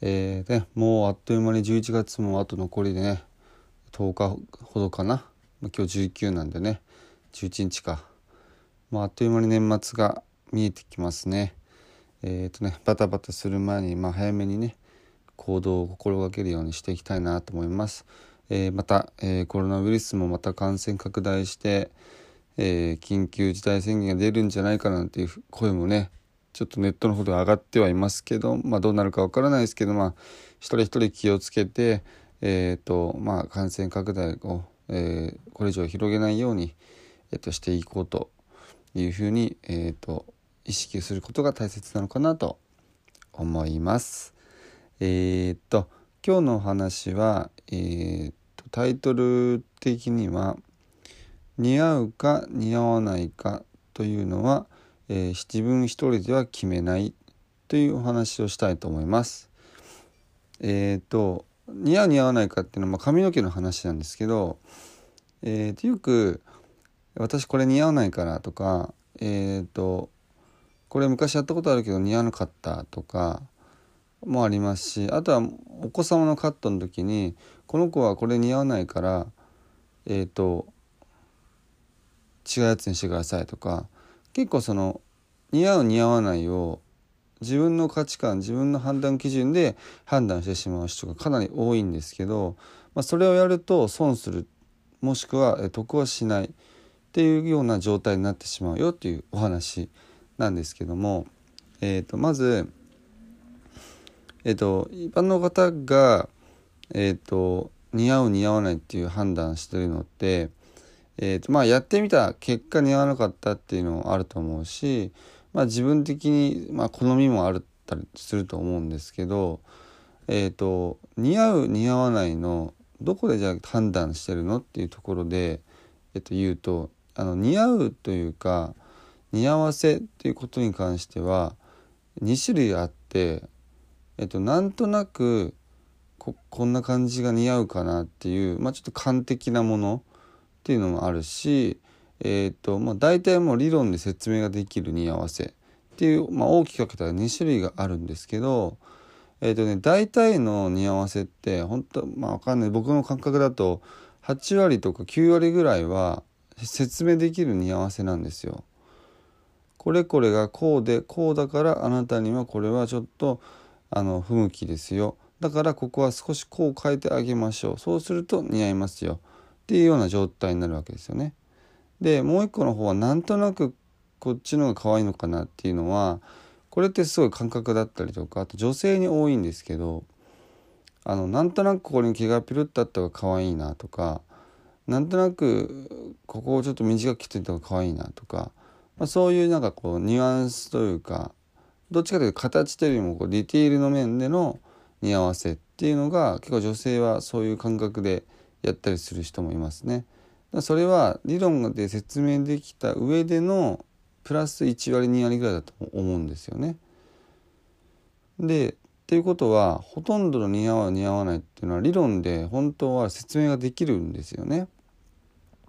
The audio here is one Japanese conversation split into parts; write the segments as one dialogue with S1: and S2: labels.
S1: えーね、もうあっという間に11月もあと残りでね10日ほどかな。ま今日19なんでね11日か。もうあっという間に年末が見えてきますね。えっ、とねバタバタする前に、まあ、早めにね行動を心がけるようにしていきたいなと思います、えーまた、えーコロナウイルスもまた感染拡大して、えー緊急事態宣言が出るんじゃないかなんていう声もねちょっとネットの方で上がってはいますけど、まあ、どうなるかわからないですけど、まあ、一人一人気をつけて、えーとまあ、感染拡大を、えーこれ以上広げないように、えーとしていこうというふうに、えーと意識することが大切なのかなと思います。えーと今日のお話は、えーとタイトル的には「似合うか似合わないか」というのは、えー自分一人では決めないというお話をしたいと思います。えっ、と似合う似合わないかっていうのは、まあ、髪の毛の話なんですけど、えーとよく「私これ似合わないから」とか「えっ、とこれ昔やったことあるけど似合わなかった」とかもありますしあとはお子様のカットの時に「この子はこれ似合わないからえっ、と違うやつにしてください」とか結構その似合う似合わないを自分の価値観自分の判断基準で判断してしまう人がかなり多いんですけど、まあ、それをやると損するもしくは得はしないっていうような状態になってしまうよっていうお話なんですけども、えー、とまず、えー、と一般の方が、えー、と似合う似合わないっていう判断してるのってえーとまあ、やってみた結果似合わなかったっていうのもあると思うし、まあ、自分的に、まあ、好みもあったりすると思うんですけど、えーと似合う似合わないのどこでじゃあ判断してるのっていうところで、えー、と言うとあの似合うというか似合わせっていうことに関しては2種類あって、えー、となんとなくここんな感じが似合うかなっていう、まあ、ちょっと感的なものっていうのもあるし、えーとまあ、大体もう理論で説明ができる似合わせっていう、まあ、大きく分けたら2種類があるんですけど、えーとね、大体の似合わせって本当まあ分かんない。僕の感覚だと8割とか9割ぐらいは説明できる似合わせなんですよ。これこれがこうでこうだからあなたにはこれはちょっとあの不向きですよ。だからここは少しこう変えてあげましょう。そうすると似合いますよ。っていうような状態になるわけですよね。でもう一個の方はなんとなくこっちの方が可愛いのかなっていうのはこれってすごい感覚だったりとかあと女性に多いんですけどあのなんとなくここに毛がピルッとあった方が可愛いなとかなんとなくここをちょっと短く切っていた方が可愛いなとか、まあ、そういうなんかこうニュアンスというかどっちかというと形というよりもこうディテールの面での似合わせっていうのが結構女性はそういう感覚でやったりする人もいますね。それは理論で説明できた上でのプラス1割2割ぐらいだと思うんですよね。でっていうことはほとんどの似合う似合わないっていうのは理論で本当は説明ができるんですよね。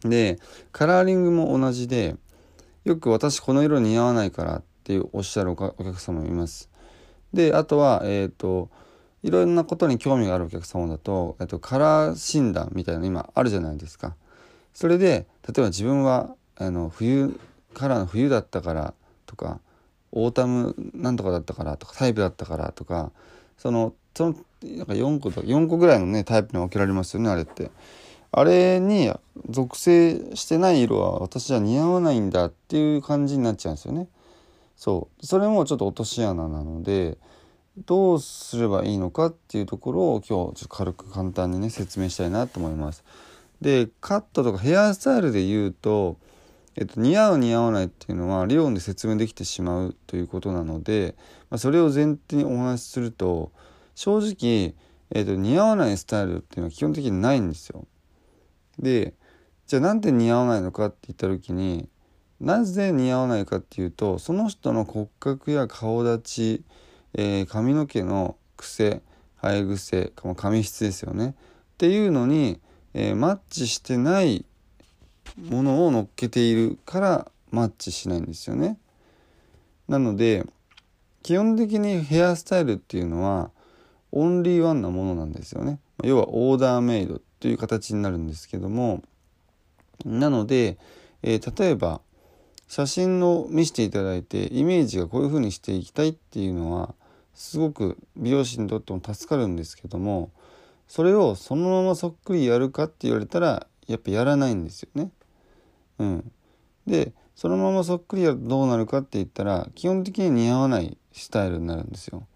S1: でカラーリングも同じでよく私この色似合わないからっていうおっしゃるお客様もいます。であとはえっ、といろんなことに興味があるお客様だと、えっと、カラー診断みたいなの今あるじゃないですか。それで例えば自分はあの冬カラーの冬だったからとかオータムなんとかだったからとかタイプだったからとかそのそのなんか4個とか4個ぐらいのねタイプに分けられますよねあれって。あれに属性してない色は私は似合わないんだっていう感じになっちゃうんですよね。そうそれもちょっと落とし穴なのでどうすればいいのかっていうところを今日ちょっと軽く簡単にね説明したいなと思います。でカットとかヘアスタイルで言うと、えっと、似合う似合わないっていうのは理論で説明できてしまうということなので、まあ、それを前提にお話しすると正直、えーと、似合わないスタイルっていうのは基本的にないんですよ。でじゃあなんで似合わないのかって言った時になぜ似合わないかっていうとその人の骨格や顔立ち、えー、髪の毛の癖生え癖髪質ですよねっていうのに、えー、マッチしてないものを乗っけているからマッチしないんですよね。なので基本的にヘアスタイルっていうのはオンリーワンなものなんですよね。要はオーダーメイドという形になるんですけどもなので、えー、例えば写真を見せていただいてイメージがこういう風にしていきたいっていうのはすごく美容師にとっても助かるんですけどもそれをそのままそっくりやるかって言われたらやっぱやらないんですよね。うん、でそのままそっくりやるとどうなるかって言ったら基本的に似合わないスタイルになるんですよ。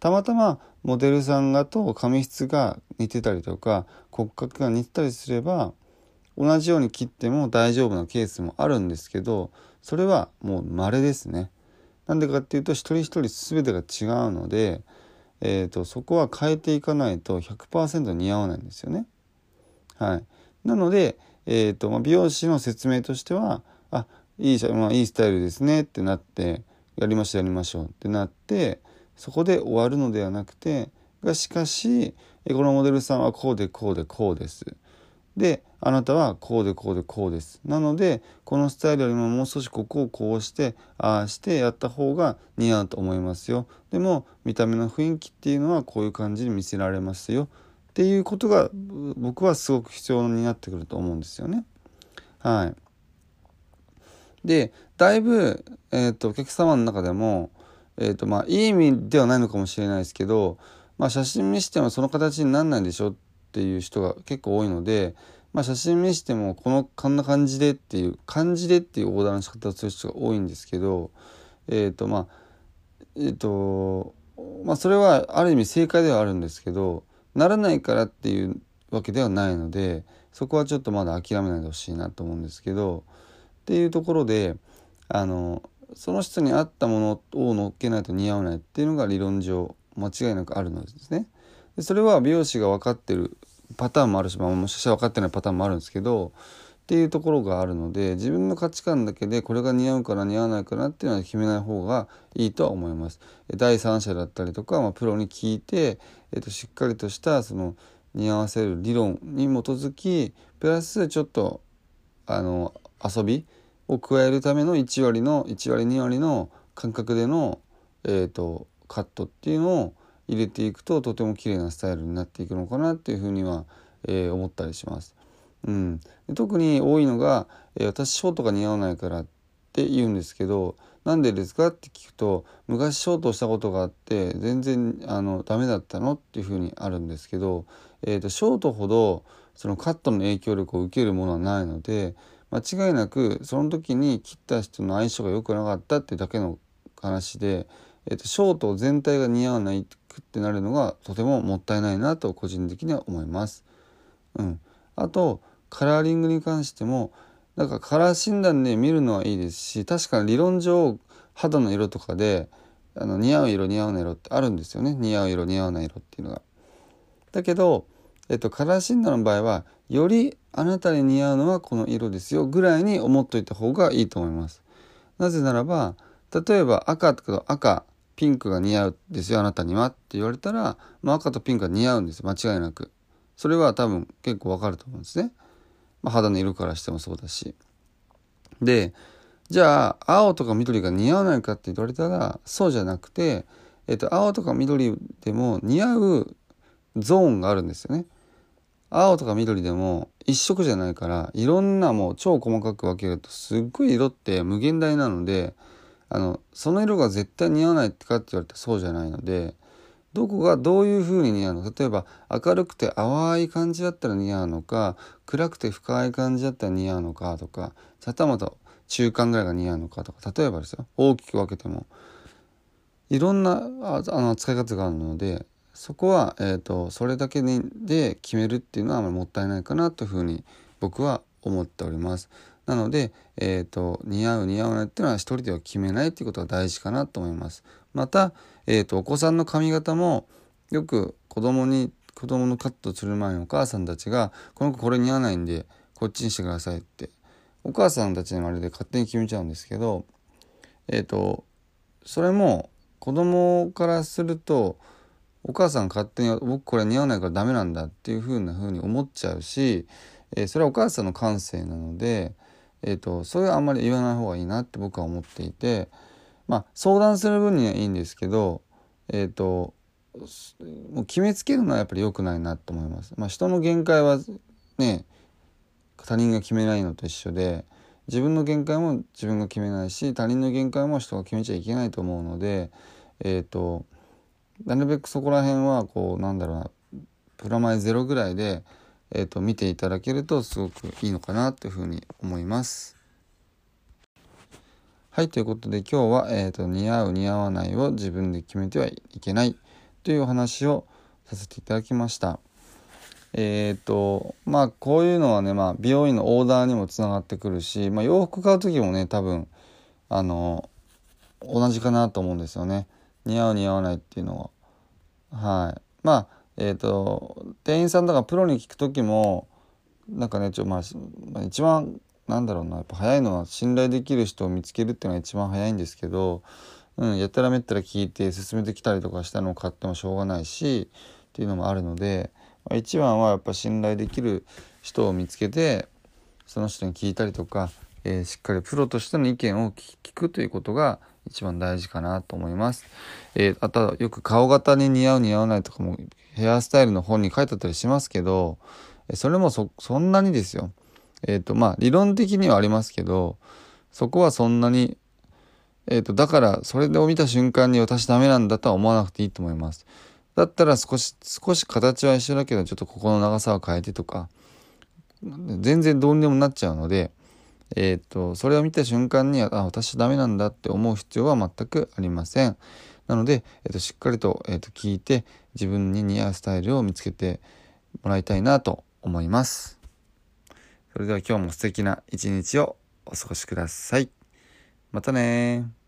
S1: たまたまモデルさんがと髪質が似てたりとか骨格が似てたりすれば同じように切っても大丈夫なケースもあるんですけどそれはもう稀ですね。なんでかっていうと一人一人全てが違うので、えーと、そこは変えていかないと100%似合わないんですよね。はい、なので、えーとまあ、美容師の説明としては「あいい,、まあ、いいスタイルですね」ってなって「やりましょうやりましょう」ってなってそこで終わるのではなくてがしかしこのモデルさんはこうでこうでこうです。であなたはこうでこうでこうです。なのでこのスタイルよりももう少しここをこうしてああしてやった方が似合うと思いますよ。でも見た目の雰囲気っていうのはこういう感じに見せられますよ。っていうことが僕はすごく必要になってくると思うんですよね。はい。でだいぶ、えーと、お客様の中でも、えーとまあ、いい意味ではないのかもしれないですけど、まあ、写真見してもその形になんないでしょってていう人が結構多いので、まあ、写真見してもこのこんな感じでっていう感じでっていうオーダーの仕方をする人が多いんですけどえっ、ー、とまあえっ、ー、とまあそれはある意味正解ではあるんですけどならないからっていうわけではないのでそこはちょっとまだ諦めないでほしいなと思うんですけどっていうところであのその人に合ったものを乗っけないと似合わないっていうのが理論上間違いなくあるのですね。でそれは美容師が分かってるパターンもあるし、まあ、もしかしたら分かってないパターンもあるんですけどっていうところがあるので自分の価値観だけでこれが似合うから似合わないかなっていうのは決めない方がいいとは思います。第三者だったりとか、まあ、プロに聞いて、えー、としっかりとしたその似合わせる理論に基づきプラスちょっとあの遊びを加えるための1割の1割2割の感覚での、えーとカットっていうのを入れていくととても綺麗なスタイルになっていくのかなっていうふうには、えー、思ったりします。うん、特に多いのが、えー、私ショートが似合わないからって言うんですけどなんでですかって聞くと昔ショートしたことがあって全然あのダメだったのっていうふうにあるんですけど、えーと、ショートほどそのカットの影響力を受けるものはないので間違いなくその時に切った人の相性が良くなかったってだけの話で、えーとショート全体が似合わないくってなるのがとてももったいないなと個人的には思います。うん、あとカラーリングに関してもなんかカラー診断で見るのはいいですし確かに理論上肌の色とかであの似合う色似合わない色ってあるんですよね似合う色似合わない色っていうのが。だけど、えっと、カラー診断の場合はよりあなたに似合うのはこの色ですよぐらいに思っといた方がいいと思います。なぜならば例えば赤と赤ピンクが似合うですよあなたにはって言われたら、まあ、赤とピンクが似合うんです間違いなく。それは多分結構わかると思うんですね、まあ、肌の色からしてもそうだし。でじゃあ青とか緑が似合わないかって言われたらそうじゃなくて、えっと、青とか緑でも似合うゾーンがあるんですよね。青とか緑でも一色じゃないからいろんなもう超細かく分けるとすっごい色って無限大なのであのその色が絶対似合わないかって言われたらそうじゃないのでどこがどういう風に似合うの？例えば明るくて淡い感じだったら似合うのか暗くて深い感じだったら似合うのかとかはたまた中間ぐらいが似合うのかとか例えばですよ大きく分けてもいろんなあの使い方があるのでそこは、えーと、それだけで決めるっていうのはもったいないかなというふうに僕は思っております。なので、えーと、似合う似合わないっていうのは一人では決めないっていうことが大事かなと思います。また、えーと、お子さんの髪型もよく子供に子供のカットする前にお母さんたちが「この子これ似合わないんでこっちにしてください」ってお母さんたちのあれで勝手に決めちゃうんですけどえっ、ー、とそれも子供からするとお母さん勝手に「僕これ似合わないからダメなんだ」っていうふうな風に思っちゃうし、えー、それはお母さんの感性なので、えーと、それはあんまり言わない方がいいなって僕は思っていてまあ相談する分にはいいんですけどえっ、ー、ともう決めつけるのはやっぱり良くないなと思います。まあ、人の限界はね他人が決めないのと一緒で自分の限界も自分が決めないし他人の限界も人が決めちゃいけないと思うのでえっ、ー、となるべくそこら辺はこうなんだろうなプラマイゼロぐらいで、えーと、見ていただけるとすごくいいのかなというふうに思います。はいということで今日は、えーと、似合う似合わないを自分で決めてはいけないというお話をさせていただきました。えっ、ー、とまあこういうのはね、まあ、美容院のオーダーにもつながってくるし、まあ、洋服買う時もね多分あの同じかなと思うんですよね。似合う似合わないっていうのははいまあえっ、ー、と店員さんとかプロに聞く時もなんかねちょまあ一番なんだろうなやっぱ早いのは信頼できる人を見つけるっていうのが一番早いんですけど、うん、やたらめったら聞いて進めてきたりとかしたのを買ってもしょうがないしっていうのもあるので、まあ、一番はやっぱ信頼できる人を見つけてその人に聞いたりとか、えー、しっかりプロとしての意見を聞くということが一番大事かなと思います。えー、あとはよく顔型に似合う似合わないとかもヘアスタイルの本に書いてあったりしますけど、それもそ、そんなにですよ。えっ、ー、と、まあ理論的にはありますけど、そこはそんなに、えっ、ー、と、だからそれを見た瞬間に私ダメなんだとは思わなくていいと思います。だったら少し、少し形は一緒だけど、ちょっとここの長さを変えてとか、全然どうにでもなっちゃうので、えっ、ー、と、それを見た瞬間に、あ、私ダメなんだって思う必要は全くありません。なので、えーと、しっかりと,、えーと聞いて自分に似合うスタイルを見つけてもらいたいなと思います。それでは今日も素敵な一日をお過ごしください。またね